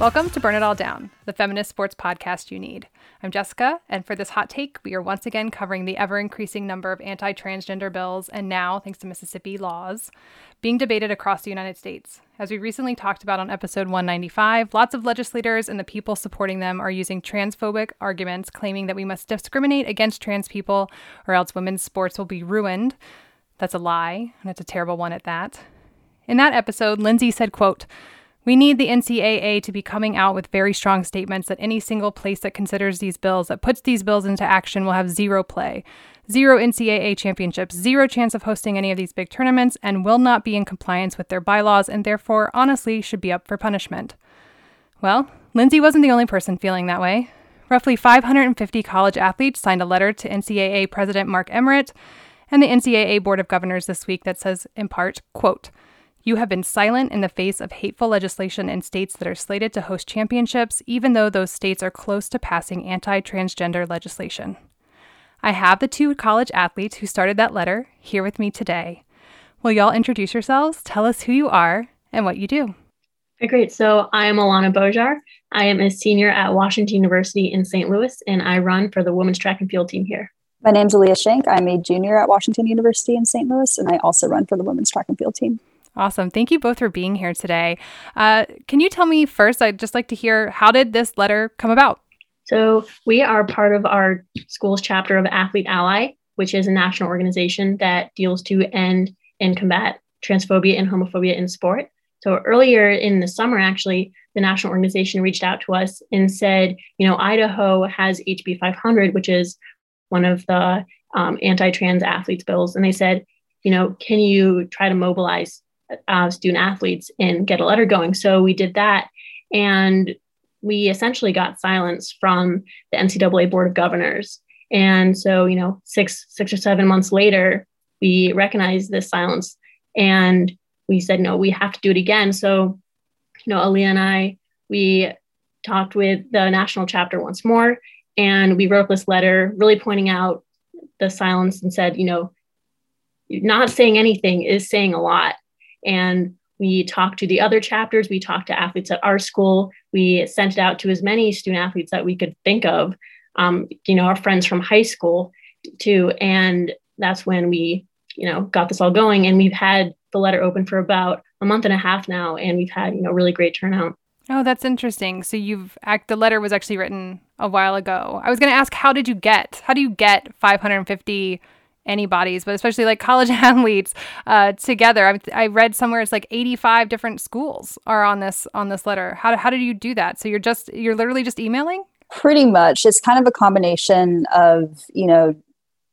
Welcome to Burn It All Down, the feminist sports podcast you need. I'm Jessica, and for this hot take, we are once again covering the ever increasing number of anti transgender bills, and now, thanks to Mississippi laws, being debated across the United States. As we recently talked about on episode 195, lots of legislators and the people supporting them are using transphobic arguments, claiming that we must discriminate against trans people or else women's sports will be ruined. That's a lie, and it's a terrible one at that. In that episode, Lindsay said, quote, we need the NCAA to be coming out with very strong statements that any single place that considers these bills, that puts these bills into action, will have zero play, zero NCAA championships, zero chance of hosting any of these big tournaments, and will not be in compliance with their bylaws, and therefore, honestly, should be up for punishment. Well, Lindsay wasn't the only person feeling that way. Roughly 550 college athletes signed a letter to NCAA President Mark Emmert and the NCAA Board of Governors this week that says, in part, quote, you have been silent in the face of hateful legislation in states that are slated to host championships, even though those states are close to passing anti transgender legislation. I have the two college athletes who started that letter here with me today. Will y'all introduce yourselves, tell us who you are, and what you do? Great. So I am Alana Bojar. I am a senior at Washington University in St. Louis, and I run for the women's track and field team here. My name's Aaliyah Shank. I'm a junior at Washington University in St. Louis, and I also run for the women's track and field team. Awesome. Thank you both for being here today. Uh, can you tell me first? I'd just like to hear how did this letter come about? So we are part of our school's chapter of Athlete Ally, which is a national organization that deals to end and combat transphobia and homophobia in sport. So earlier in the summer, actually, the national organization reached out to us and said, you know, Idaho has HB 500, which is one of the um, anti-trans athletes bills, and they said, you know, can you try to mobilize uh, student athletes and get a letter going? So we did that, and we essentially got silence from the NCAA Board of Governors. And so, you know, six six or seven months later, we recognized this silence, and we said, no, we have to do it again. So, you know, Aaliyah and I, we talked with the national chapter once more, and we wrote this letter really pointing out the silence and said, you know, not saying anything is saying a lot. And we talked to the other chapters, we talked to athletes at our school, we sent it out to as many student athletes that we could think of, um, you know, our friends from high school too. And that's when we, you know, got this all going. And we've had the letter open for about a month and a half now, and we've had, you know, really great turnout. Oh, that's interesting. So you've act the letter was actually written a while ago. I was going to ask how did you get? How do you get 550 anybody's, but especially like college athletes uh, together? I, I read somewhere it's like 85 different schools are on this on this letter. How how did you do that? So you're just you're literally just emailing? Pretty much. It's kind of a combination of, you know,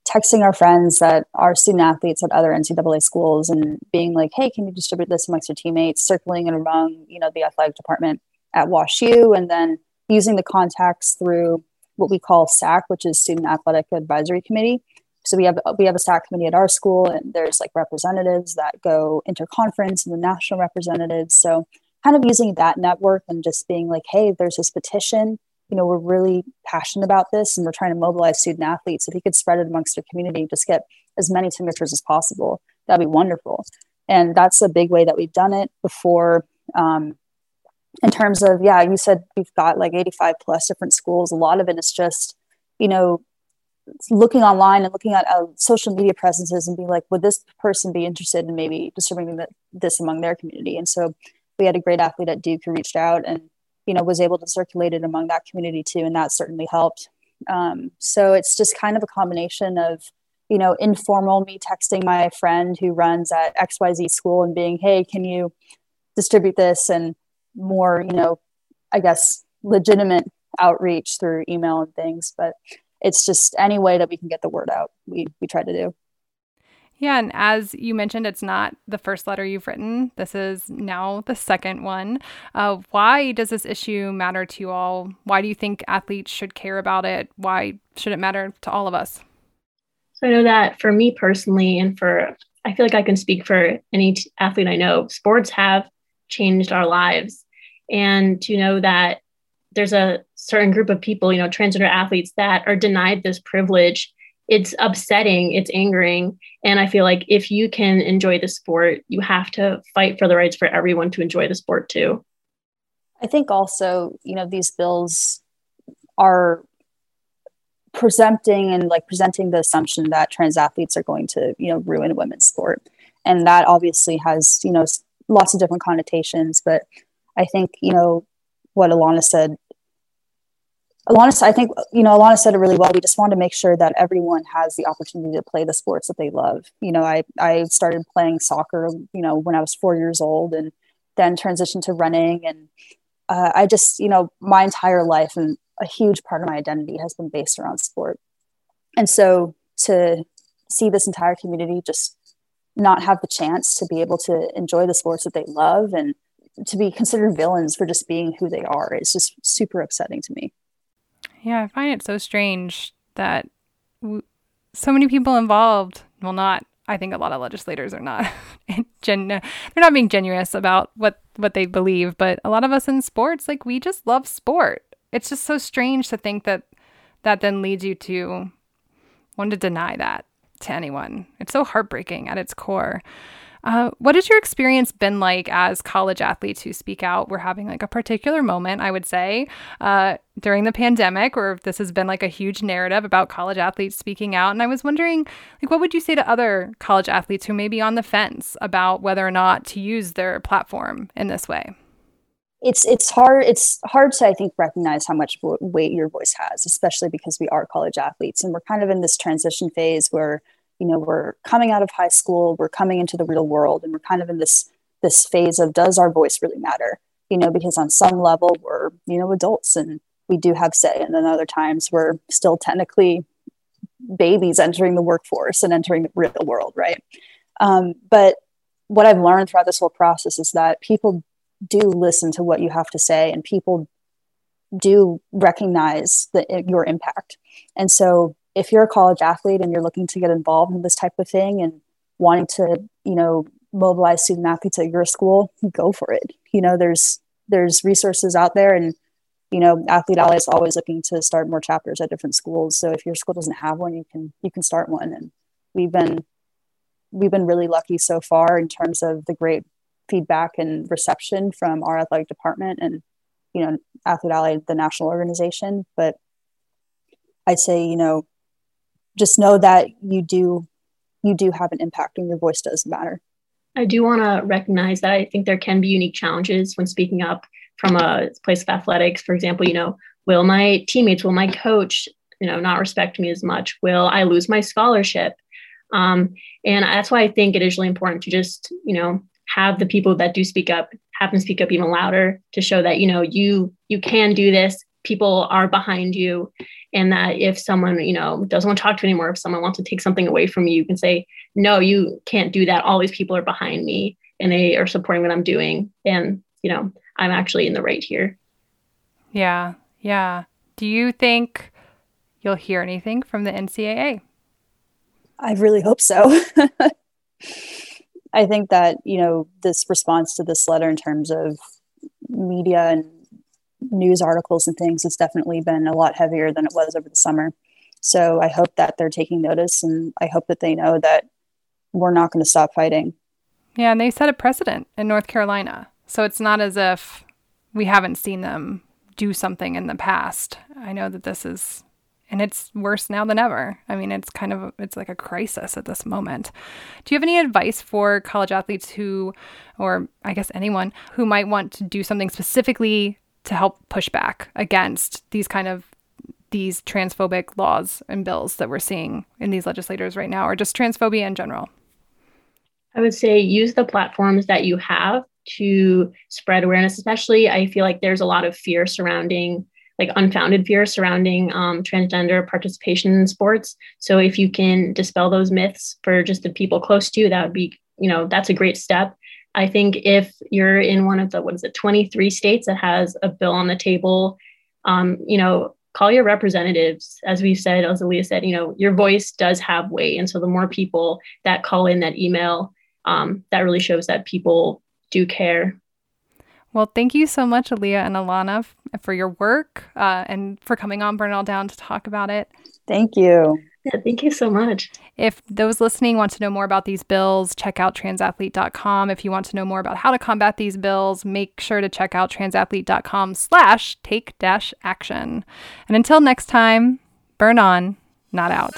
texting our friends that are student athletes at other NCAA schools and being like, hey, can you distribute this amongst your teammates, circling it among, you know, the athletic department at WashU, and then using the contacts through what we call SAC, which is Student Athletic Advisory Committee. So we have we have a SAC committee at our school, and there's like representatives that go interconference and the national representatives. So kind of using that network and just being like, hey, there's this petition you know, we're really passionate about this and we're trying to mobilize student athletes. If you could spread it amongst your community, just get as many signatures as possible, that'd be wonderful. And that's a big way that we've done it before. Um, in terms of, yeah, you said we've got like 85 plus different schools. A lot of it is just, you know, looking online and looking at uh, social media presences and being like, would this person be interested in maybe distributing this among their community? And so we had a great athlete at Duke who reached out and you know was able to circulate it among that community too and that certainly helped um, so it's just kind of a combination of you know informal me texting my friend who runs at xyz school and being hey can you distribute this and more you know i guess legitimate outreach through email and things but it's just any way that we can get the word out, we we try to do. Yeah, and as you mentioned, it's not the first letter you've written. This is now the second one. Uh, why does this issue matter to you all? Why do you think athletes should care about it? Why should it matter to all of us? So I know that for me personally, and for I feel like I can speak for any t- athlete I know, sports have changed our lives. And to know that there's a certain group of people, you know, transgender athletes that are denied this privilege, it's upsetting, it's angering. And I feel like if you can enjoy the sport, you have to fight for the rights for everyone to enjoy the sport too. I think also, you know, these bills are presenting and like presenting the assumption that trans athletes are going to, you know, ruin women's sport. And that obviously has, you know, lots of different connotations. But I think, you know, what Alana said, Alana, I think, you know, Alana said it really well. We just want to make sure that everyone has the opportunity to play the sports that they love. You know, I, I started playing soccer, you know, when I was four years old and then transitioned to running and uh, I just, you know, my entire life and a huge part of my identity has been based around sport. And so to see this entire community just not have the chance to be able to enjoy the sports that they love and to be considered villains for just being who they are is just super upsetting to me. Yeah, I find it so strange that w- so many people involved, well, not, I think a lot of legislators are not, gen- they're not being generous about what, what they believe, but a lot of us in sports, like we just love sport. It's just so strange to think that that then leads you to want to deny that to anyone. It's so heartbreaking at its core. Uh, what has your experience been like as college athletes who speak out? We're having like a particular moment, I would say, uh, during the pandemic, where this has been like a huge narrative about college athletes speaking out. And I was wondering, like, what would you say to other college athletes who may be on the fence about whether or not to use their platform in this way? It's it's hard it's hard to I think recognize how much weight your voice has, especially because we are college athletes and we're kind of in this transition phase where you know we're coming out of high school, we're coming into the real world, and we're kind of in this this phase of does our voice really matter? You know, because on some level we're you know adults and we do have say, and then other times we're still technically babies entering the workforce and entering the real world, right? Um, but what I've learned throughout this whole process is that people do listen to what you have to say and people do recognize the, your impact. And so if you're a college athlete and you're looking to get involved in this type of thing and wanting to, you know, mobilize student athletes at your school, go for it. You know, there's there's resources out there and you know, Athlete Ally is always looking to start more chapters at different schools. So if your school doesn't have one, you can you can start one. And we've been we've been really lucky so far in terms of the great feedback and reception from our athletic department and you know athlete ally the national organization but i'd say you know just know that you do you do have an impact and your voice does matter I do want to recognize that I think there can be unique challenges when speaking up from a place of athletics. For example, you know, will my teammates, will my coach, you know, not respect me as much? Will I lose my scholarship? Um, and that's why I think it is really important to just, you know, have the people that do speak up have them speak up even louder to show that you know you you can do this people are behind you and that if someone you know doesn't want to talk to you anymore if someone wants to take something away from you you can say no you can't do that all these people are behind me and they are supporting what i'm doing and you know i'm actually in the right here Yeah, yeah. Do you think you'll hear anything from the NCAA? i really hope so i think that you know this response to this letter in terms of media and news articles and things has definitely been a lot heavier than it was over the summer so i hope that they're taking notice and i hope that they know that we're not going to stop fighting Yeah, and they set a precedent in North Carolina. So it's not as if we haven't seen them do something in the past. I know that this is and it's worse now than ever. I mean, it's kind of it's like a crisis at this moment. Do you have any advice for college athletes who or I guess anyone who might want to do something specifically to help push back against these kind of these transphobic laws and bills that we're seeing in these legislators right now or just transphobia in general? I would say use the platforms that you have to spread awareness, especially I feel like there's a lot of fear surrounding like unfounded fear surrounding um, transgender participation in sports. So if you can dispel those myths for just the people close to you, that would be, you know, that's a great step. I think if you're in one of the, what is it, 23 states that has a bill on the table, um, you know, call your representatives. As we said, as Aaliyah said, you know, your voice does have weight. And so the more people that call in that email, um, that really shows that people do care. Well, thank you so much, Aaliyah and Alana, f- for your work uh, and for coming on Burn It All Down to talk about it. Thank you. Yeah, thank you so much. If those listening want to know more about these bills, check out transathlete.com. If you want to know more about how to combat these bills, make sure to check out transathlete.com slash take dash action. And until next time, burn on, not out.